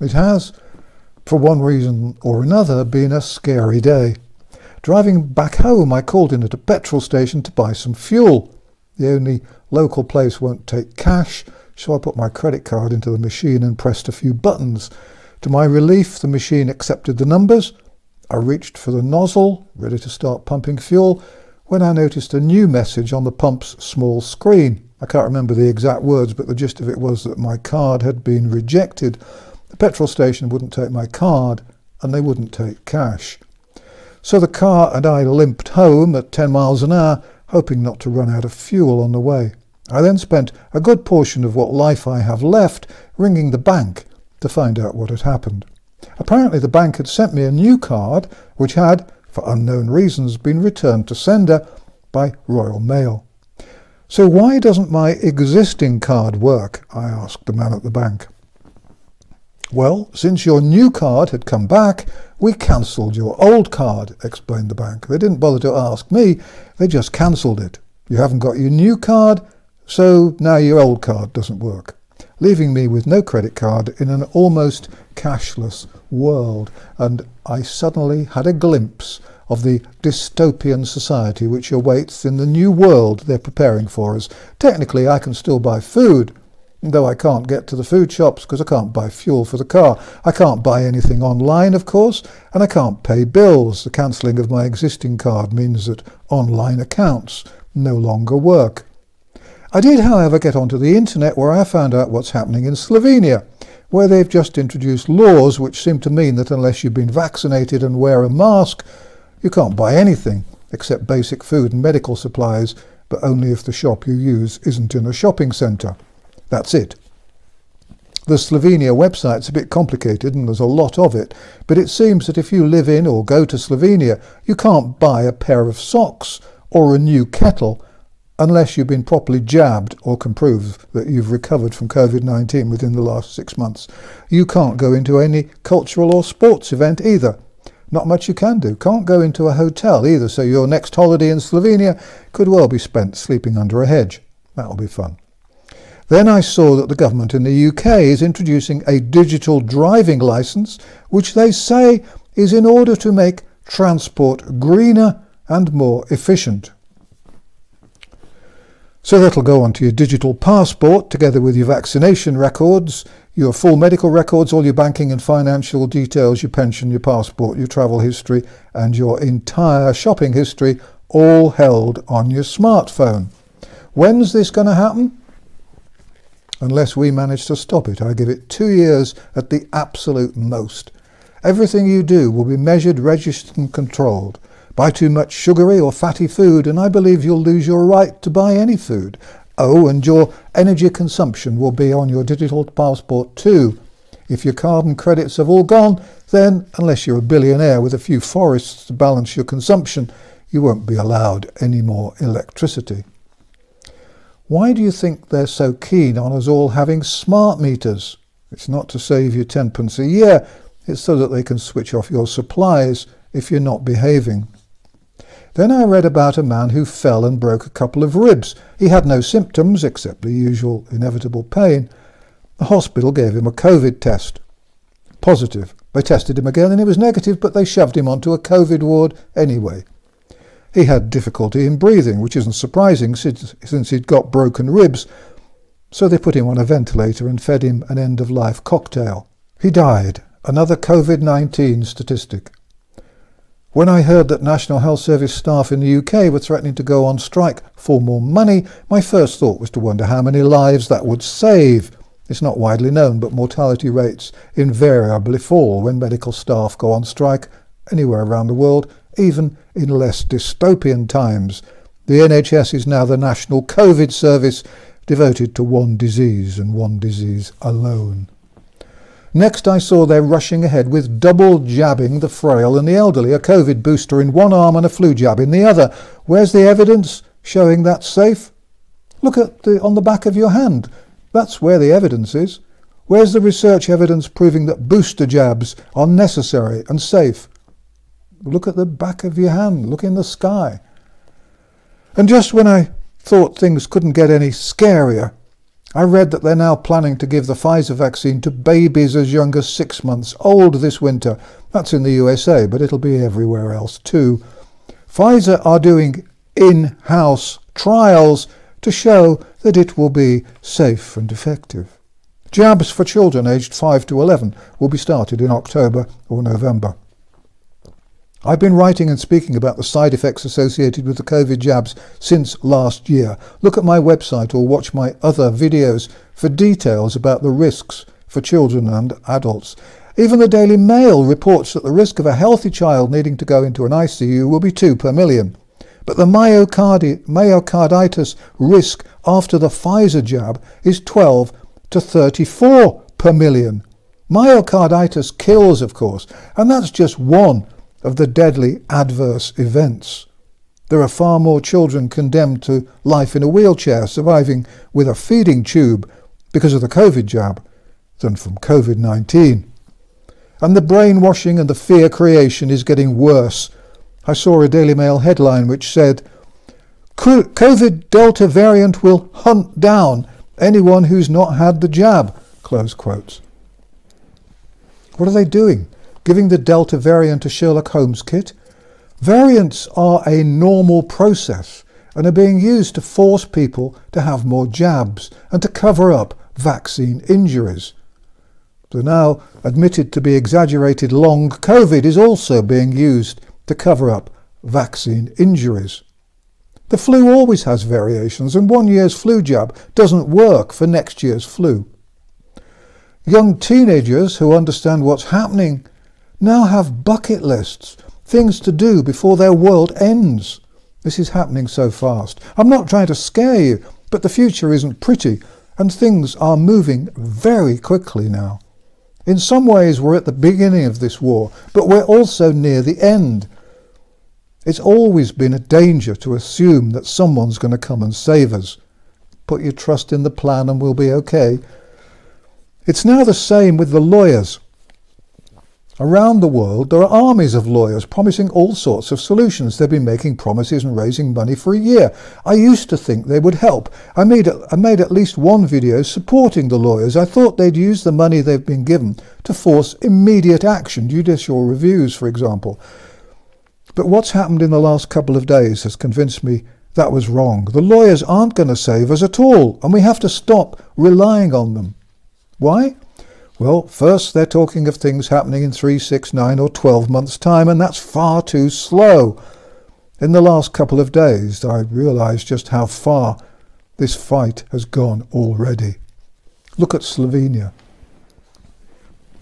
It has, for one reason or another, been a scary day. Driving back home, I called in at a petrol station to buy some fuel. The only local place won't take cash, so I put my credit card into the machine and pressed a few buttons. To my relief, the machine accepted the numbers. I reached for the nozzle, ready to start pumping fuel, when I noticed a new message on the pump's small screen. I can't remember the exact words, but the gist of it was that my card had been rejected. Petrol station wouldn't take my card, and they wouldn't take cash. So the car and I limped home at 10 miles an hour, hoping not to run out of fuel on the way. I then spent a good portion of what life I have left ringing the bank to find out what had happened. Apparently the bank had sent me a new card which had, for unknown reasons, been returned to sender by Royal Mail. So why doesn't my existing card work? I asked the man at the bank. Well, since your new card had come back, we cancelled your old card, explained the bank. They didn't bother to ask me, they just cancelled it. You haven't got your new card, so now your old card doesn't work, leaving me with no credit card in an almost cashless world. And I suddenly had a glimpse of the dystopian society which awaits in the new world they're preparing for us. Technically, I can still buy food, though I can't get to the food shops because I can't buy fuel for the car. I can't buy anything online, of course, and I can't pay bills. The cancelling of my existing card means that online accounts no longer work. I did, however, get onto the internet where I found out what's happening in Slovenia, where they've just introduced laws which seem to mean that unless you've been vaccinated and wear a mask, you can't buy anything except basic food and medical supplies, but only if the shop you use isn't in a shopping centre. That's it. The Slovenia website's a bit complicated and there's a lot of it, but it seems that if you live in or go to Slovenia, you can't buy a pair of socks or a new kettle unless you've been properly jabbed or can prove that you've recovered from COVID 19 within the last six months. You can't go into any cultural or sports event either. Not much you can do. Can't go into a hotel either, so your next holiday in Slovenia could well be spent sleeping under a hedge. That'll be fun. Then I saw that the government in the UK is introducing a digital driving licence, which they say is in order to make transport greener and more efficient. So that'll go onto your digital passport together with your vaccination records, your full medical records, all your banking and financial details, your pension, your passport, your travel history, and your entire shopping history, all held on your smartphone. When's this going to happen? Unless we manage to stop it. I give it two years at the absolute most. Everything you do will be measured, registered and controlled. Buy too much sugary or fatty food and I believe you'll lose your right to buy any food. Oh, and your energy consumption will be on your digital passport too. If your carbon credits have all gone, then, unless you're a billionaire with a few forests to balance your consumption, you won't be allowed any more electricity. Why do you think they're so keen on us all having smart meters? It's not to save you tenpence a year, it's so that they can switch off your supplies if you're not behaving. Then I read about a man who fell and broke a couple of ribs. He had no symptoms except the usual inevitable pain. The hospital gave him a COVID test. Positive. They tested him again and he was negative, but they shoved him onto a COVID ward anyway. He had difficulty in breathing, which isn't surprising since, he'd got broken ribs, so they put him on a ventilator and fed him an end of life cocktail. He died, another COVID 19 statistic. When I heard that National Health Service staff in the UK were threatening to go on strike for more money, my first thought was to wonder how many lives that would save. It's not widely known, but mortality rates invariably fall when medical staff go on strike anywhere around the world, even in less dystopian times. The NHS is now the national COVID service devoted to one disease and one disease alone. Next, I saw they're rushing ahead with double jabbing the frail and the elderly, a COVID booster in one arm and a flu jab in the other. Where's the evidence showing that's safe? Look at the on the back of your hand. That's where the evidence is. Where's the research evidence proving that booster jabs are necessary and safe? Look at the back of your hand. Look in the sky. And just when I thought things couldn't get any scarier, I read that they're now planning to give the Pfizer vaccine to babies as young as six months old this winter. That's in the USA, but it'll be everywhere else too. Pfizer are doing in house trials to show that it will be safe and effective. Jabs for children aged 5 to 11 will be started in October or November. I've been writing and speaking about the side effects associated with the COVID jabs since last year. Look at my website or watch my other videos for details about the risks for children and adults. Even the Daily Mail reports that the risk of a healthy child needing to go into an ICU will be 2 per million. But the myocardi- myocarditis risk after the Pfizer jab is 12 to 34 per million. Myocarditis kills, of course, and that's just one of the deadly adverse events. There are far more children condemned to life in a wheelchair surviving with a feeding tube because of the COVID jab than from COVID 19. And the brainwashing and the fear creation is getting worse. I saw a Daily Mail headline which said, COVID Delta variant will hunt down anyone who's not had the jab. Close quotes. What are they doing? Giving the Delta variant a Sherlock Holmes kit. Variants are a normal process and are being used to force people to have more jabs and to cover up vaccine injuries. The now admitted to be exaggerated long COVID is also being used to cover up vaccine injuries. The flu always has variations, and one year's flu jab doesn't work for next year's flu. Young teenagers who understand what's happening now have bucket lists, things to do before their world ends. This is happening so fast. I'm not trying to scare you, but the future isn't pretty, and things are moving very quickly now. In some ways, we're at the beginning of this war, but we're also near the end. It's always been a danger to assume that someone's going to come and save us. Put your trust in the plan and we'll be okay. It's now the same with the lawyers. Around the world, there are armies of lawyers promising all sorts of solutions. They've been making promises and raising money for a year. I used to think they would help. I made, I made at least one video supporting the lawyers. I thought they'd use the money they've been given to force immediate action, judicial reviews, for example. But what's happened in the last couple of days has convinced me that was wrong. The lawyers aren't going to save us at all, and we have to stop relying on them. Why? Well, first they're talking of things happening in three, six, nine, or 12 months' time, and that's far too slow. In the last couple of days, I realised just how far this fight has gone already. Look at Slovenia.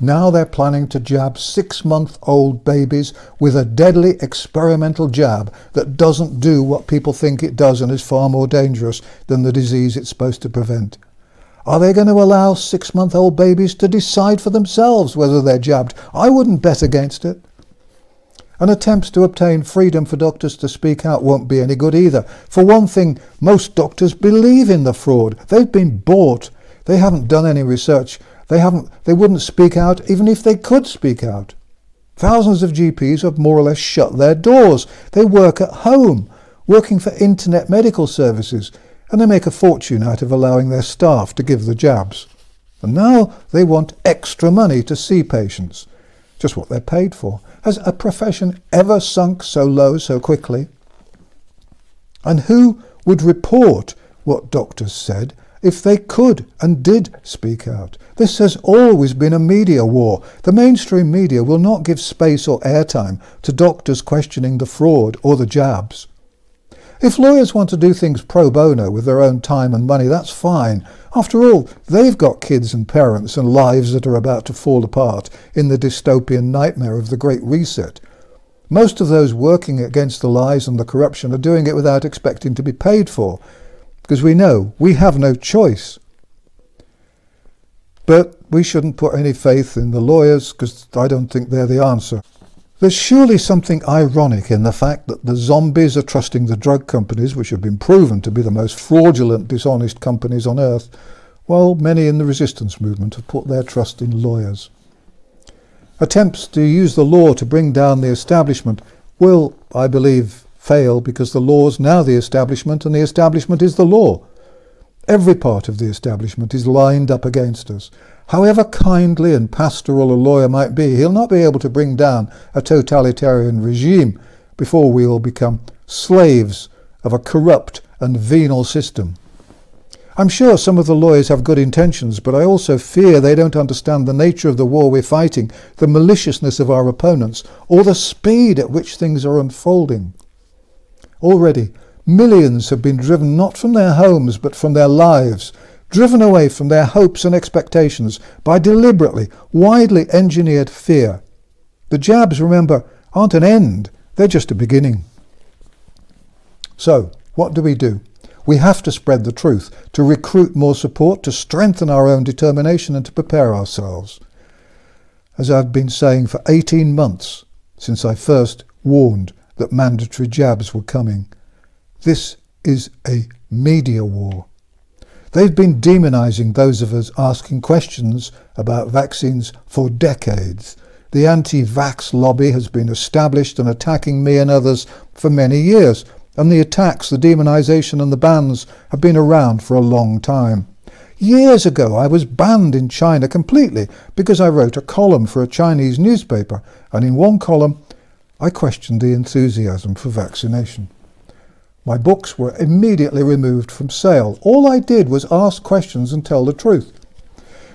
Now they're planning to jab six month old babies with a deadly experimental jab that doesn't do what people think it does and is far more dangerous than the disease it's supposed to prevent. Are they going to allow six month old babies to decide for themselves whether they're jabbed? I wouldn't bet against it. And attempts to obtain freedom for doctors to speak out won't be any good either. For one thing, most doctors believe in the fraud. They've been bought. They haven't done any research. They haven't they wouldn't speak out even if they could speak out. Thousands of GPs have more or less shut their doors. They work at home, working for internet medical services and they make a fortune out of allowing their staff to give the jabs. And now they want extra money to see patients. Just what they're paid for. Has a profession ever sunk so low so quickly? And who would report what doctors said if they could and did speak out? This has always been a media war. The mainstream media will not give space or airtime to doctors questioning the fraud or the jabs. If lawyers want to do things pro bono with their own time and money, that's fine. After all, they've got kids and parents and lives that are about to fall apart in the dystopian nightmare of the Great Reset. Most of those working against the lies and the corruption are doing it without expecting to be paid for, because we know we have no choice. But we shouldn't put any faith in the lawyers, because I don't think they're the answer. There's surely something ironic in the fact that the zombies are trusting the drug companies, which have been proven to be the most fraudulent, dishonest companies on earth, while many in the resistance movement have put their trust in lawyers. Attempts to use the law to bring down the establishment will, I believe, fail because the law's now the establishment and the establishment is the law. Every part of the establishment is lined up against us. However kindly and pastoral a lawyer might be, he'll not be able to bring down a totalitarian regime before we all become slaves of a corrupt and venal system. I'm sure some of the lawyers have good intentions, but I also fear they don't understand the nature of the war we're fighting, the maliciousness of our opponents, or the speed at which things are unfolding. Already, millions have been driven not from their homes but from their lives driven away from their hopes and expectations by deliberately, widely engineered fear. The jabs, remember, aren't an end, they're just a beginning. So, what do we do? We have to spread the truth, to recruit more support, to strengthen our own determination, and to prepare ourselves. As I've been saying for 18 months since I first warned that mandatory jabs were coming, this is a media war. They've been demonizing those of us asking questions about vaccines for decades. The anti vax lobby has been established and attacking me and others for many years, and the attacks, the demonisation, and the bans have been around for a long time. Years ago, I was banned in China completely because I wrote a column for a Chinese newspaper, and in one column, I questioned the enthusiasm for vaccination. My books were immediately removed from sale. All I did was ask questions and tell the truth.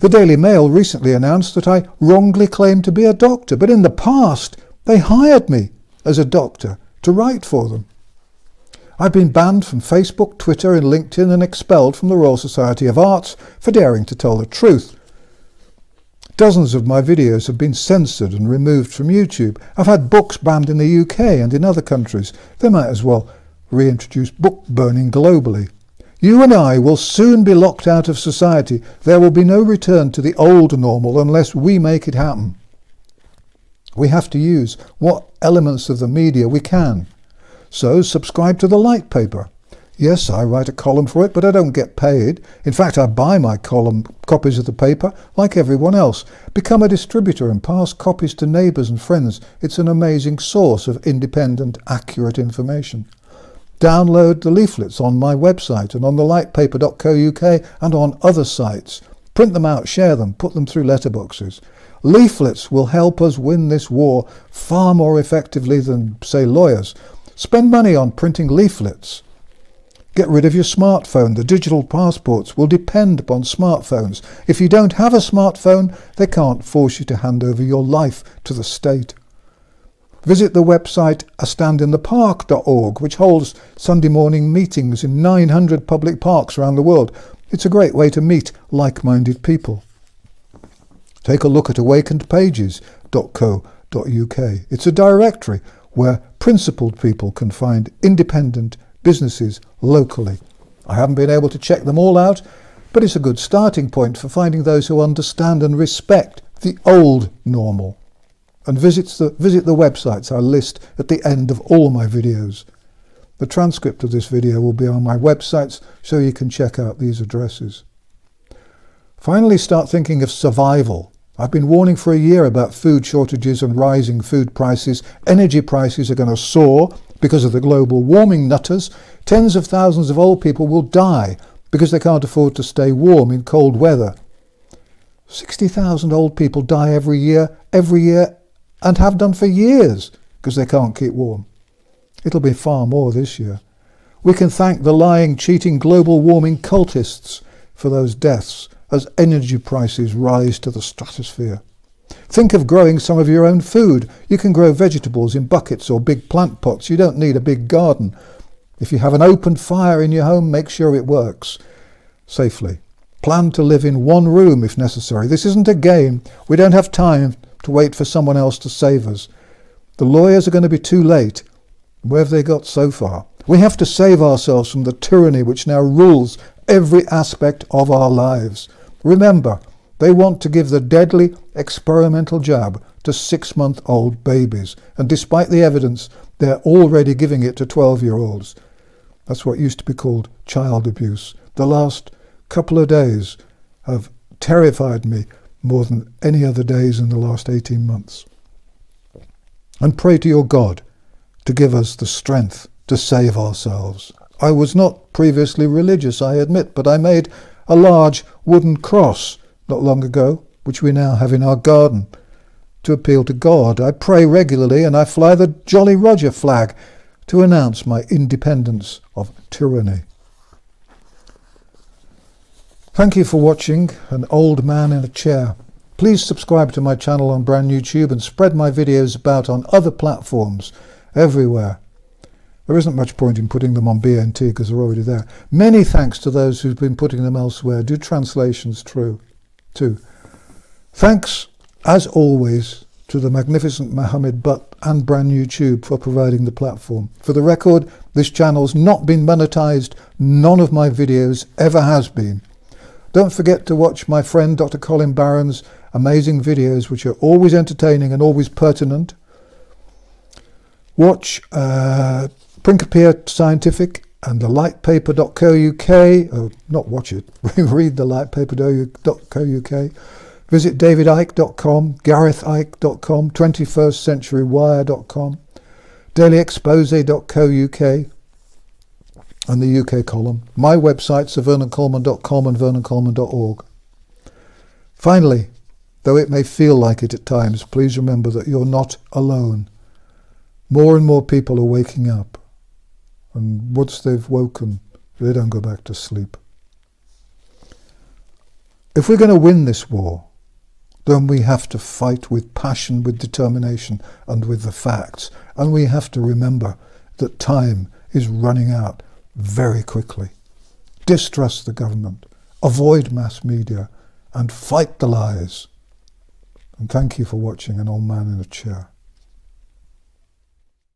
The Daily Mail recently announced that I wrongly claimed to be a doctor, but in the past they hired me as a doctor to write for them. I've been banned from Facebook, Twitter, and LinkedIn and expelled from the Royal Society of Arts for daring to tell the truth. Dozens of my videos have been censored and removed from YouTube. I've had books banned in the UK and in other countries. They might as well reintroduce book burning globally. You and I will soon be locked out of society. There will be no return to the old normal unless we make it happen. We have to use what elements of the media we can. So subscribe to the Light paper. Yes, I write a column for it, but I don't get paid. In fact, I buy my column copies of the paper like everyone else. Become a distributor and pass copies to neighbours and friends. It's an amazing source of independent, accurate information. Download the leaflets on my website and on the lightpaper.co.uk and on other sites. Print them out, share them, put them through letterboxes. Leaflets will help us win this war far more effectively than, say, lawyers. Spend money on printing leaflets. Get rid of your smartphone. The digital passports will depend upon smartphones. If you don't have a smartphone, they can't force you to hand over your life to the state. Visit the website astandinthepark.org, which holds Sunday morning meetings in 900 public parks around the world. It's a great way to meet like minded people. Take a look at awakenedpages.co.uk. It's a directory where principled people can find independent businesses locally. I haven't been able to check them all out, but it's a good starting point for finding those who understand and respect the old normal and visit the, visit the websites I list at the end of all my videos. The transcript of this video will be on my websites so you can check out these addresses. Finally, start thinking of survival. I've been warning for a year about food shortages and rising food prices. Energy prices are going to soar because of the global warming nutters. Tens of thousands of old people will die because they can't afford to stay warm in cold weather. 60,000 old people die every year, every year, and have done for years because they can't keep warm. It'll be far more this year. We can thank the lying, cheating global warming cultists for those deaths as energy prices rise to the stratosphere. Think of growing some of your own food. You can grow vegetables in buckets or big plant pots. You don't need a big garden. If you have an open fire in your home, make sure it works safely. Plan to live in one room if necessary. This isn't a game. We don't have time to wait for someone else to save us. The lawyers are going to be too late. Where have they got so far? We have to save ourselves from the tyranny which now rules every aspect of our lives. Remember, they want to give the deadly experimental jab to six month old babies, and despite the evidence, they're already giving it to 12 year olds. That's what used to be called child abuse. The last couple of days have terrified me more than any other days in the last 18 months. And pray to your God to give us the strength to save ourselves. I was not previously religious, I admit, but I made a large wooden cross not long ago, which we now have in our garden, to appeal to God. I pray regularly and I fly the Jolly Roger flag to announce my independence of tyranny. Thank you for watching An Old Man in a Chair. Please subscribe to my channel on Brand New Tube and spread my videos about on other platforms everywhere. There isn't much point in putting them on BNT because they're already there. Many thanks to those who've been putting them elsewhere. Do translations true too. Thanks, as always, to the magnificent Mohammed Butt and Brand New Tube for providing the platform. For the record, this channel's not been monetized. None of my videos ever has been. Don't forget to watch my friend Dr. Colin Barron's amazing videos, which are always entertaining and always pertinent. Watch uh, Scientific and the lightpaper.co.uk, or not watch it, read the lightpaper.co.uk. Visit davidicke.com, garethicke.com, 21stcenturywire.com, dailyexpose.co.uk, and the UK column. My websites are vernoncoleman.com and vernoncoleman.org. Finally, though it may feel like it at times, please remember that you're not alone. More and more people are waking up, and once they've woken, they don't go back to sleep. If we're going to win this war, then we have to fight with passion, with determination, and with the facts. And we have to remember that time is running out very quickly. Distrust the government, avoid mass media, and fight the lies. And thank you for watching An Old Man in a Chair.